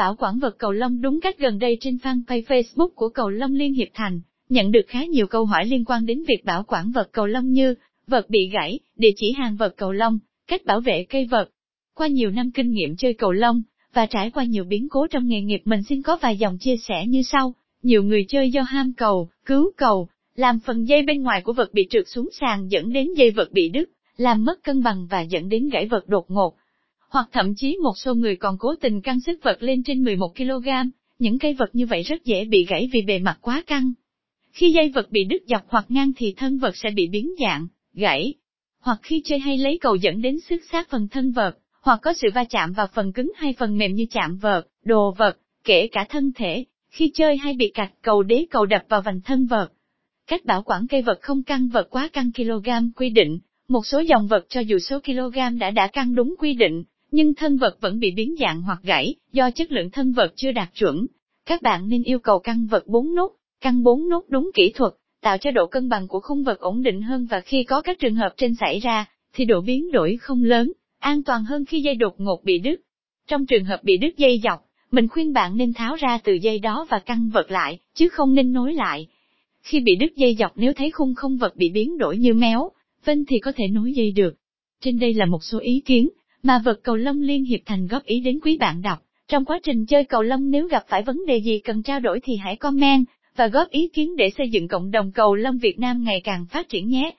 bảo quản vật cầu lông đúng cách gần đây trên fanpage Facebook của cầu lông Liên Hiệp Thành, nhận được khá nhiều câu hỏi liên quan đến việc bảo quản vật cầu lông như vật bị gãy, địa chỉ hàng vật cầu lông, cách bảo vệ cây vật. Qua nhiều năm kinh nghiệm chơi cầu lông, và trải qua nhiều biến cố trong nghề nghiệp mình xin có vài dòng chia sẻ như sau. Nhiều người chơi do ham cầu, cứu cầu, làm phần dây bên ngoài của vật bị trượt xuống sàn dẫn đến dây vật bị đứt, làm mất cân bằng và dẫn đến gãy vật đột ngột. Hoặc thậm chí một số người còn cố tình căng sức vật lên trên 11 kg, những cây vật như vậy rất dễ bị gãy vì bề mặt quá căng. Khi dây vật bị đứt dọc hoặc ngang thì thân vật sẽ bị biến dạng, gãy. Hoặc khi chơi hay lấy cầu dẫn đến xước sát phần thân vật, hoặc có sự va chạm vào phần cứng hay phần mềm như chạm vật, đồ vật, kể cả thân thể, khi chơi hay bị cạch cầu đế cầu đập vào vành thân vật. Cách bảo quản cây vật không căng vật quá căng kg quy định, một số dòng vật cho dù số kg đã đã căng đúng quy định, nhưng thân vật vẫn bị biến dạng hoặc gãy, do chất lượng thân vật chưa đạt chuẩn. Các bạn nên yêu cầu căng vật 4 nút, căng 4 nút đúng kỹ thuật, tạo cho độ cân bằng của khung vật ổn định hơn và khi có các trường hợp trên xảy ra, thì độ biến đổi không lớn, an toàn hơn khi dây đột ngột bị đứt. Trong trường hợp bị đứt dây dọc, mình khuyên bạn nên tháo ra từ dây đó và căng vật lại, chứ không nên nối lại. Khi bị đứt dây dọc nếu thấy khung không vật bị biến đổi như méo, vinh thì có thể nối dây được. Trên đây là một số ý kiến mà vật cầu lông Liên Hiệp Thành góp ý đến quý bạn đọc. Trong quá trình chơi cầu lông nếu gặp phải vấn đề gì cần trao đổi thì hãy comment và góp ý kiến để xây dựng cộng đồng cầu lông Việt Nam ngày càng phát triển nhé.